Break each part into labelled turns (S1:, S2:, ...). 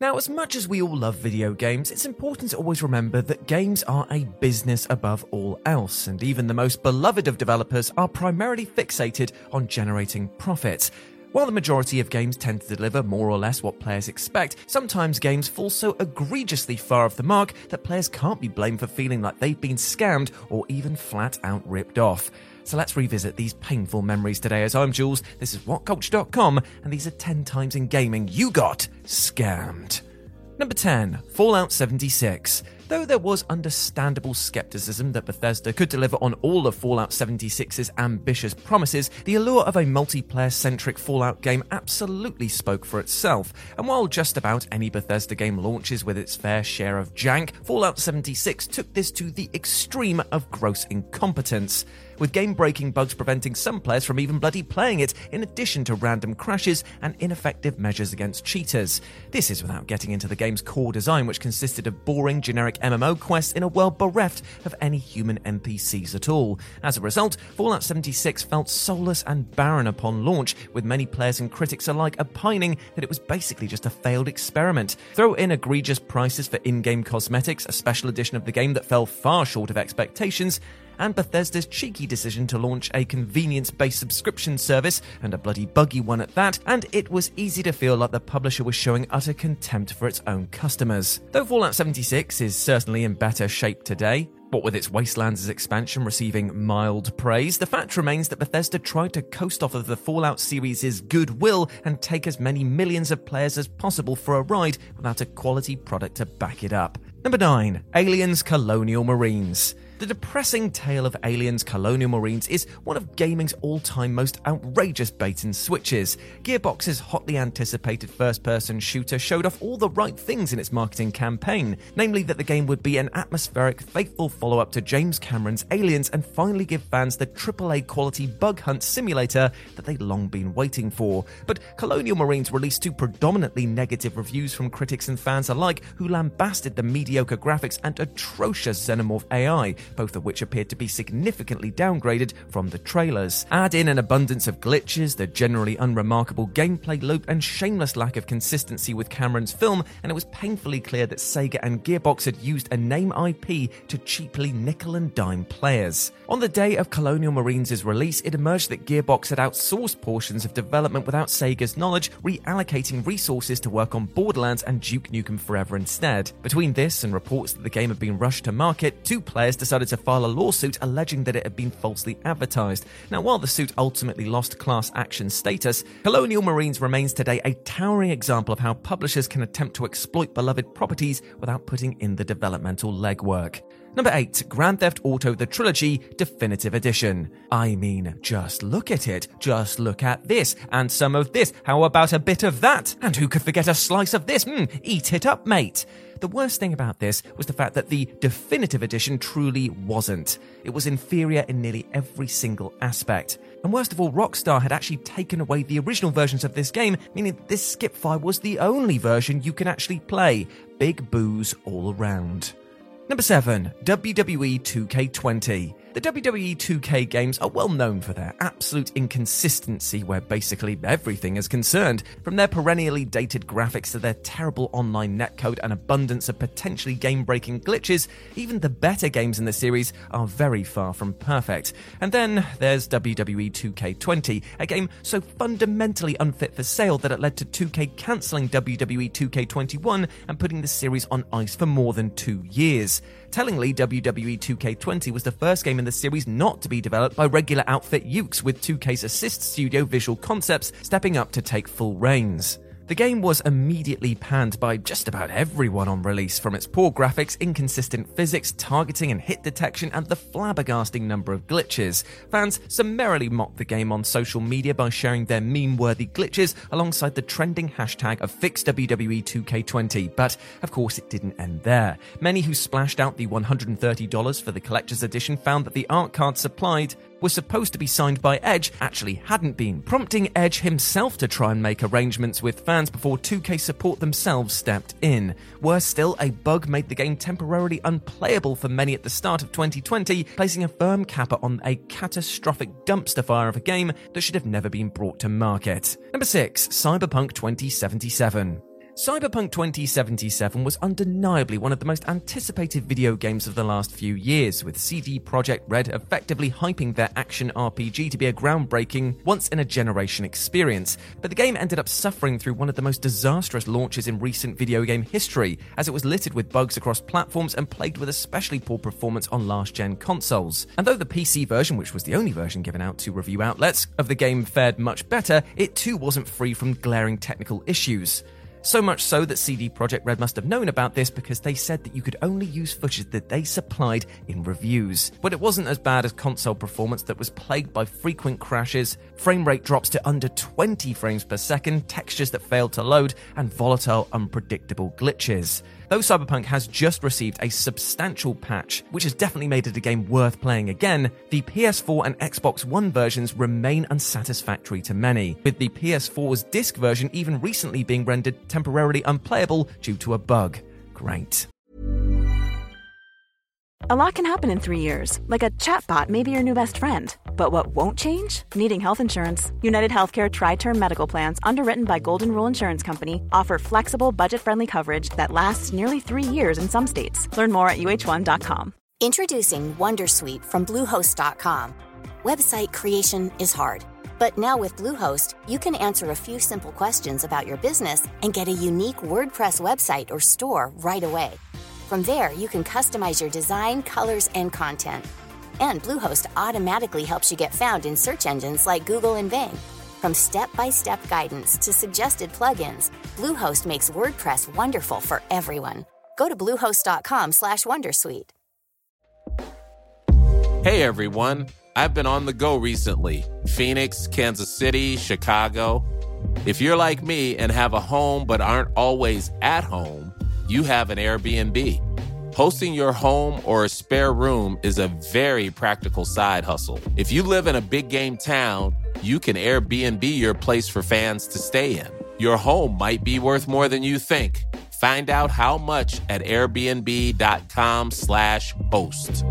S1: Now, as much as we all love video games, it's important to always remember that games are a business above all else, and even the most beloved of developers are primarily fixated on generating profits. While the majority of games tend to deliver more or less what players expect, sometimes games fall so egregiously far off the mark that players can't be blamed for feeling like they've been scammed or even flat out ripped off. So let's revisit these painful memories today. As I'm Jules, this is WhatCulture.com, and these are 10 times in gaming you got scammed. Number 10, Fallout 76. Though there was understandable skepticism that Bethesda could deliver on all of Fallout 76's ambitious promises, the allure of a multiplayer centric Fallout game absolutely spoke for itself. And while just about any Bethesda game launches with its fair share of jank, Fallout 76 took this to the extreme of gross incompetence with game breaking bugs preventing some players from even bloody playing it, in addition to random crashes and ineffective measures against cheaters. This is without getting into the game's core design, which consisted of boring, generic MMO quests in a world bereft of any human NPCs at all. As a result, Fallout 76 felt soulless and barren upon launch, with many players and critics alike opining that it was basically just a failed experiment. Throw in egregious prices for in game cosmetics, a special edition of the game that fell far short of expectations, and Bethesda's cheeky decision to launch a convenience based subscription service, and a bloody buggy one at that, and it was easy to feel like the publisher was showing utter contempt for its own customers. Though Fallout 76 is certainly in better shape today, what with its Wastelanders expansion receiving mild praise, the fact remains that Bethesda tried to coast off of the Fallout series' goodwill and take as many millions of players as possible for a ride without a quality product to back it up. Number 9 Aliens Colonial Marines. The depressing tale of Aliens Colonial Marines is one of gaming's all time most outrageous bait and switches. Gearbox's hotly anticipated first person shooter showed off all the right things in its marketing campaign, namely that the game would be an atmospheric, faithful follow up to James Cameron's Aliens and finally give fans the AAA quality bug hunt simulator that they'd long been waiting for. But Colonial Marines released two predominantly negative reviews from critics and fans alike who lambasted the mediocre graphics and atrocious Xenomorph AI both of which appeared to be significantly downgraded from the trailers. Add in an abundance of glitches, the generally unremarkable gameplay loop, and shameless lack of consistency with Cameron's film, and it was painfully clear that Sega and Gearbox had used a name IP to cheaply nickel and dime players. On the day of Colonial Marines' release, it emerged that Gearbox had outsourced portions of development without Sega's knowledge, reallocating resources to work on Borderlands and Duke Nukem Forever instead. Between this and reports that the game had been rushed to market, two players decided to file a lawsuit alleging that it had been falsely advertised. Now, while the suit ultimately lost class action status, Colonial Marines remains today a towering example of how publishers can attempt to exploit beloved properties without putting in the developmental legwork. Number 8, Grand Theft Auto The Trilogy Definitive Edition. I mean, just look at it. Just look at this. And some of this. How about a bit of that? And who could forget a slice of this? Hmm, eat it up, mate. The worst thing about this was the fact that the definitive edition truly wasn't. It was inferior in nearly every single aspect. And worst of all, Rockstar had actually taken away the original versions of this game, meaning this skip file was the only version you can actually play. Big boos all around. Number 7, WWE 2K20. The WWE 2K games are well known for their absolute inconsistency where basically everything is concerned, from their perennially dated graphics to their terrible online netcode and abundance of potentially game breaking glitches, even the better games in the series are very far from perfect. And then there's WWE 2K20, a game so fundamentally unfit for sale that it led to 2K cancelling WWE 2K21 and putting the series on ice for more than two years. Tellingly, WWE 2K20 was the first game in the series not to be developed by regular outfit Yuke's, with 2K's assist studio Visual Concepts stepping up to take full reins. The game was immediately panned by just about everyone on release, from its poor graphics, inconsistent physics, targeting and hit detection, and the flabbergasting number of glitches. Fans summarily mocked the game on social media by sharing their meme worthy glitches alongside the trending hashtag of FixWWE2K20, but of course it didn't end there. Many who splashed out the $130 for the collector's edition found that the art card supplied was supposed to be signed by Edge actually hadn't been, prompting Edge himself to try and make arrangements with fans before 2K support themselves stepped in. Worse still, a bug made the game temporarily unplayable for many at the start of 2020, placing a firm capper on a catastrophic dumpster fire of a game that should have never been brought to market. Number 6, Cyberpunk 2077. Cyberpunk 2077 was undeniably one of the most anticipated video games of the last few years, with CD Projekt Red effectively hyping their action RPG to be a groundbreaking, once in a generation experience. But the game ended up suffering through one of the most disastrous launches in recent video game history, as it was littered with bugs across platforms and plagued with especially poor performance on last gen consoles. And though the PC version, which was the only version given out to review outlets, of the game fared much better, it too wasn't free from glaring technical issues. So much so that CD Projekt Red must have known about this because they said that you could only use footage that they supplied in reviews. But it wasn't as bad as console performance that was plagued by frequent crashes, frame rate drops to under 20 frames per second, textures that failed to load, and volatile, unpredictable glitches. Though Cyberpunk has just received a substantial patch, which has definitely made it a game worth playing again, the PS4 and Xbox One versions remain unsatisfactory to many, with the PS4's disc version even recently being rendered temporarily unplayable due to a bug. Great.
S2: A lot can happen in three years, like a chatbot may be your new best friend. But what won't change? Needing health insurance. United Healthcare Tri Term Medical Plans, underwritten by Golden Rule Insurance Company, offer flexible, budget friendly coverage that lasts nearly three years in some states. Learn more at uh1.com.
S3: Introducing Wondersuite from Bluehost.com. Website creation is hard, but now with Bluehost, you can answer a few simple questions about your business and get a unique WordPress website or store right away. From there, you can customize your design, colors, and content. And Bluehost automatically helps you get found in search engines like Google and Bing. From step-by-step guidance to suggested plugins, Bluehost makes WordPress wonderful for everyone. Go to bluehost.com/wondersuite.
S4: Hey everyone, I've been on the go recently. Phoenix, Kansas City, Chicago. If you're like me and have a home but aren't always at home, you have an Airbnb. Hosting your home or a spare room is a very practical side hustle. If you live in a big game town, you can Airbnb your place for fans to stay in. Your home might be worth more than you think. Find out how much at airbnb.com/slash host.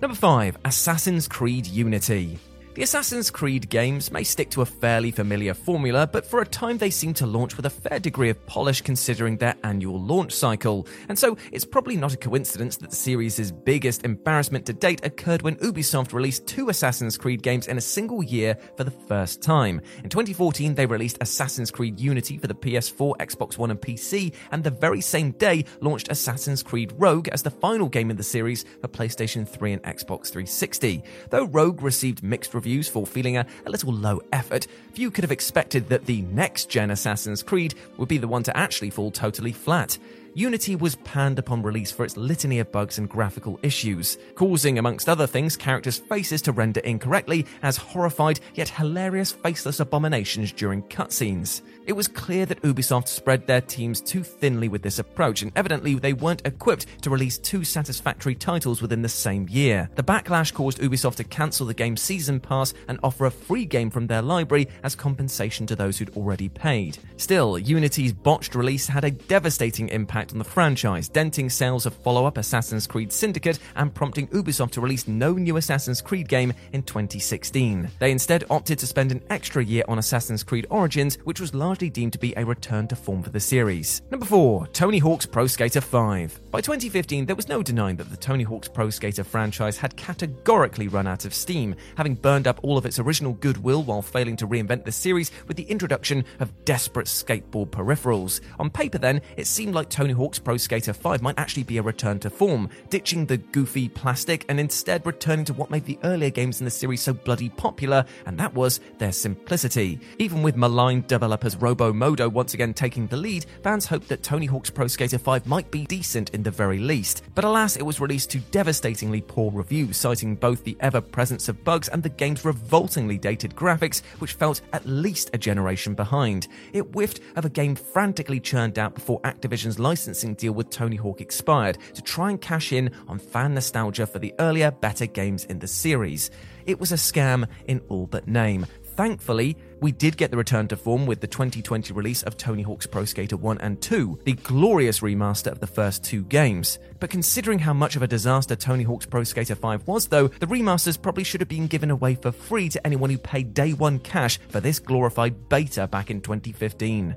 S1: Number 5, Assassin's Creed Unity. The Assassin's Creed games may stick to a fairly familiar formula, but for a time they seem to launch with a fair degree of polish considering their annual launch cycle. And so it's probably not a coincidence that the series' biggest embarrassment to date occurred when Ubisoft released two Assassin's Creed games in a single year for the first time. In 2014, they released Assassin's Creed Unity for the PS4, Xbox One, and PC, and the very same day launched Assassin's Creed Rogue as the final game in the series for PlayStation 3 and Xbox 360. Though Rogue received mixed reviews, reviews for feeling a, a little low effort, few could have expected that the next gen Assassin's Creed would be the one to actually fall totally flat. Unity was panned upon release for its litany of bugs and graphical issues, causing, amongst other things, characters' faces to render incorrectly as horrified yet hilarious faceless abominations during cutscenes. It was clear that Ubisoft spread their teams too thinly with this approach, and evidently they weren't equipped to release two satisfactory titles within the same year. The backlash caused Ubisoft to cancel the game's season pass and offer a free game from their library as compensation to those who'd already paid. Still, Unity's botched release had a devastating impact on the franchise, denting sales of follow up Assassin's Creed Syndicate and prompting Ubisoft to release no new Assassin's Creed game in 2016. They instead opted to spend an extra year on Assassin's Creed Origins, which was largely largely deemed to be a return to form for the series. Number 4, Tony Hawk's Pro Skater 5. By 2015, there was no denying that the Tony Hawk's Pro Skater franchise had categorically run out of steam, having burned up all of its original goodwill while failing to reinvent the series with the introduction of desperate skateboard peripherals. On paper, then, it seemed like Tony Hawk's Pro Skater 5 might actually be a return to form, ditching the goofy plastic and instead returning to what made the earlier games in the series so bloody popular, and that was their simplicity. Even with maligned developers Robomodo once again taking the lead, fans hoped that Tony Hawk's Pro Skater 5 might be decent in the very least. But alas, it was released to devastatingly poor reviews, citing both the ever presence of bugs and the game's revoltingly dated graphics, which felt at least a generation behind. It whiffed of a game frantically churned out before Activision's licensing deal with Tony Hawk expired to try and cash in on fan nostalgia for the earlier, better games in the series. It was a scam in all but name, Thankfully, we did get the return to form with the 2020 release of Tony Hawk's Pro Skater 1 and 2, the glorious remaster of the first two games. But considering how much of a disaster Tony Hawk's Pro Skater 5 was, though, the remasters probably should have been given away for free to anyone who paid day one cash for this glorified beta back in 2015.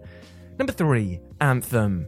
S1: Number 3, Anthem.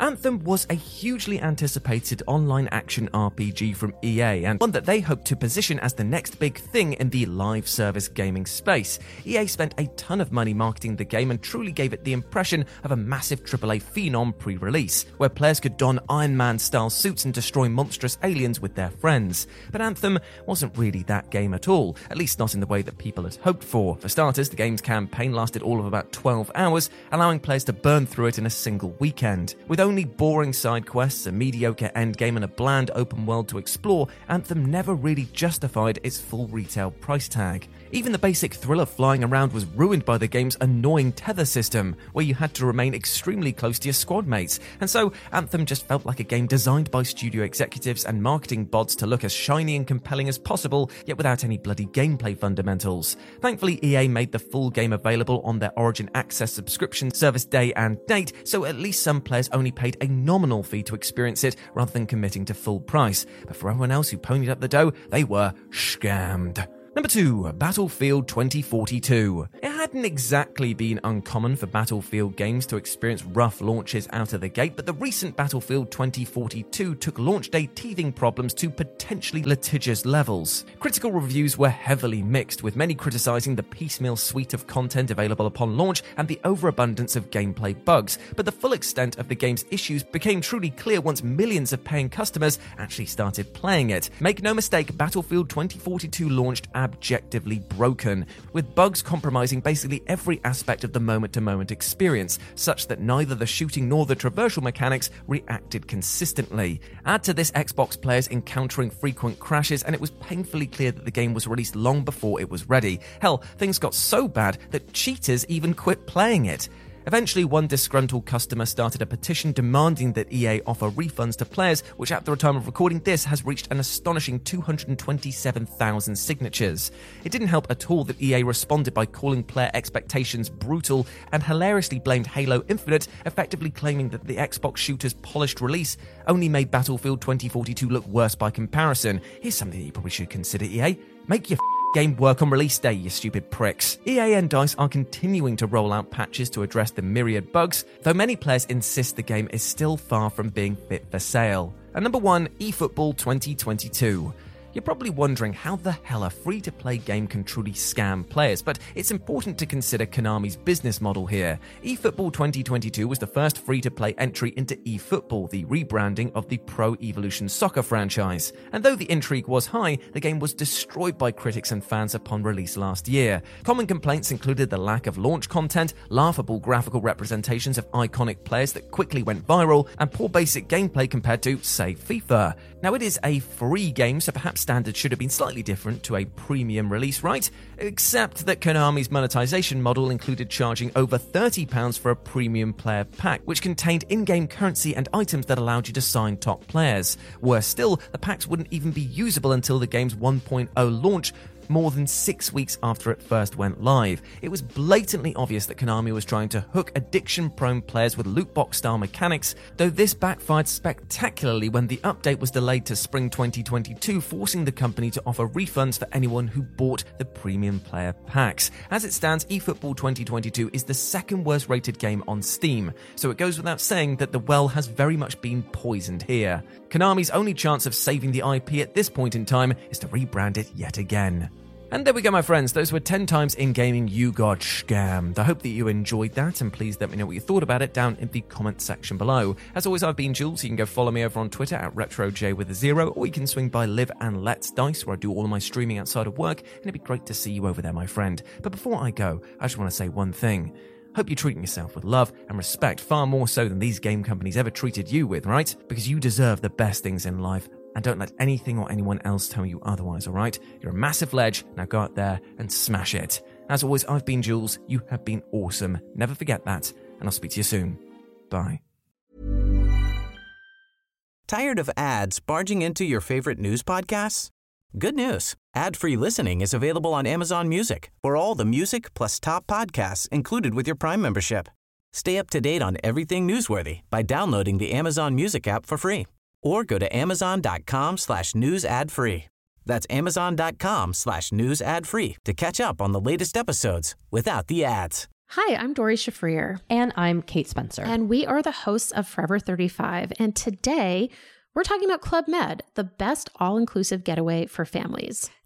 S1: Anthem was a hugely anticipated online action RPG from EA and one that they hoped to position as the next big thing in the live service gaming space. EA spent a ton of money marketing the game and truly gave it the impression of a massive AAA phenom pre release, where players could don Iron Man style suits and destroy monstrous aliens with their friends. But Anthem wasn't really that game at all, at least not in the way that people had hoped for. For starters, the game's campaign lasted all of about 12 hours, allowing players to burn through it in a single weekend. With only boring side quests, a mediocre endgame, and a bland open world to explore, Anthem never really justified its full retail price tag. Even the basic thrill of flying around was ruined by the game's annoying tether system, where you had to remain extremely close to your squad mates, and so Anthem just felt like a game designed by studio executives and marketing bots to look as shiny and compelling as possible, yet without any bloody gameplay fundamentals. Thankfully, EA made the full game available on their Origin Access subscription service day and date, so at least some players only paid a nominal fee to experience it rather than committing to full price. But for everyone else who ponied up the dough, they were scammed. Number 2, Battlefield 2042. It hadn't exactly been uncommon for Battlefield games to experience rough launches out of the gate, but the recent Battlefield 2042 took launch day teething problems to potentially litigious levels. Critical reviews were heavily mixed, with many criticizing the piecemeal suite of content available upon launch and the overabundance of gameplay bugs, but the full extent of the game's issues became truly clear once millions of paying customers actually started playing it. Make no mistake, Battlefield 2042 launched abjectively broken, with bugs compromising basically every aspect of the moment to moment experience, such that neither the shooting nor the traversal mechanics reacted consistently. Add to this Xbox players encountering frequent crashes, and it was painfully clear that the game was released long before it was ready. Hell, things got so bad that cheaters even quit playing it. Eventually, one disgruntled customer started a petition demanding that EA offer refunds to players, which at the time of recording this has reached an astonishing 227,000 signatures. It didn't help at all that EA responded by calling player expectations brutal and hilariously blamed Halo Infinite, effectively claiming that the Xbox shooter's polished release only made Battlefield 2042 look worse by comparison. Here's something you probably should consider, EA. Make your game work on release day, you stupid pricks. EA and DICE are continuing to roll out patches to address the myriad bugs, though many players insist the game is still far from being fit for sale. And number one, eFootball 2022. You're probably wondering how the hell a free to play game can truly scam players, but it's important to consider Konami's business model here. eFootball 2022 was the first free to play entry into eFootball, the rebranding of the Pro Evolution Soccer franchise. And though the intrigue was high, the game was destroyed by critics and fans upon release last year. Common complaints included the lack of launch content, laughable graphical representations of iconic players that quickly went viral, and poor basic gameplay compared to, say, FIFA. Now, it is a free game, so perhaps standards should have been slightly different to a premium release, right? Except that Konami's monetization model included charging over £30 for a premium player pack, which contained in game currency and items that allowed you to sign top players. Worse still, the packs wouldn't even be usable until the game's 1.0 launch, more than six weeks after it first went live. It was blatantly obvious that Konami was trying to hook addiction prone players with loot box style mechanics, though this backfired spectacularly when the update was delayed to spring 2022, forcing the company to offer refunds for anyone who bought the premium player packs. As it stands, eFootball 2022 is the second worst rated game on Steam, so it goes without saying that the well has very much been poisoned here. Konami's only chance of saving the IP at this point in time is to rebrand it yet again. And there we go, my friends. Those were 10 times in gaming you got scammed. I hope that you enjoyed that, and please let me know what you thought about it down in the comment section below. As always, I've been Jules. You can go follow me over on Twitter at RetroJ with a zero, or you can swing by Live and Let's Dice, where I do all of my streaming outside of work, and it'd be great to see you over there, my friend. But before I go, I just want to say one thing. Hope you're treating yourself with love and respect far more so than these game companies ever treated you with, right? Because you deserve the best things in life, and don't let anything or anyone else tell you otherwise, alright? You're a massive ledge, now go out there and smash it. As always, I've been Jules, you have been awesome. Never forget that, and I'll speak to you soon. Bye.
S5: Tired of ads barging into your favorite news podcasts? Good news. Ad-free listening is available on Amazon Music for all the music plus top podcasts included with your Prime membership. Stay up to date on everything newsworthy by downloading the Amazon Music app for free or go to amazon.com slash news ad free. That's amazon.com slash news ad free to catch up on the latest episodes without the ads.
S6: Hi, I'm Dori Shafrir.
S7: And I'm Kate Spencer.
S6: And we are the hosts of Forever 35. And today we're talking about Club Med, the best all inclusive getaway for families.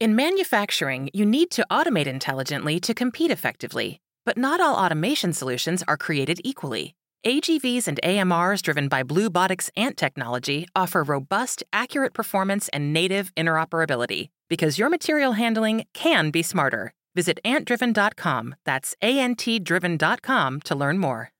S8: In manufacturing, you need to automate intelligently to compete effectively. But not all automation solutions are created equally. AGVs and AMRs driven by Bluebotics Ant technology offer robust, accurate performance and native interoperability because your material handling can be smarter. Visit antdriven.com, that's A N T driven.com to learn more.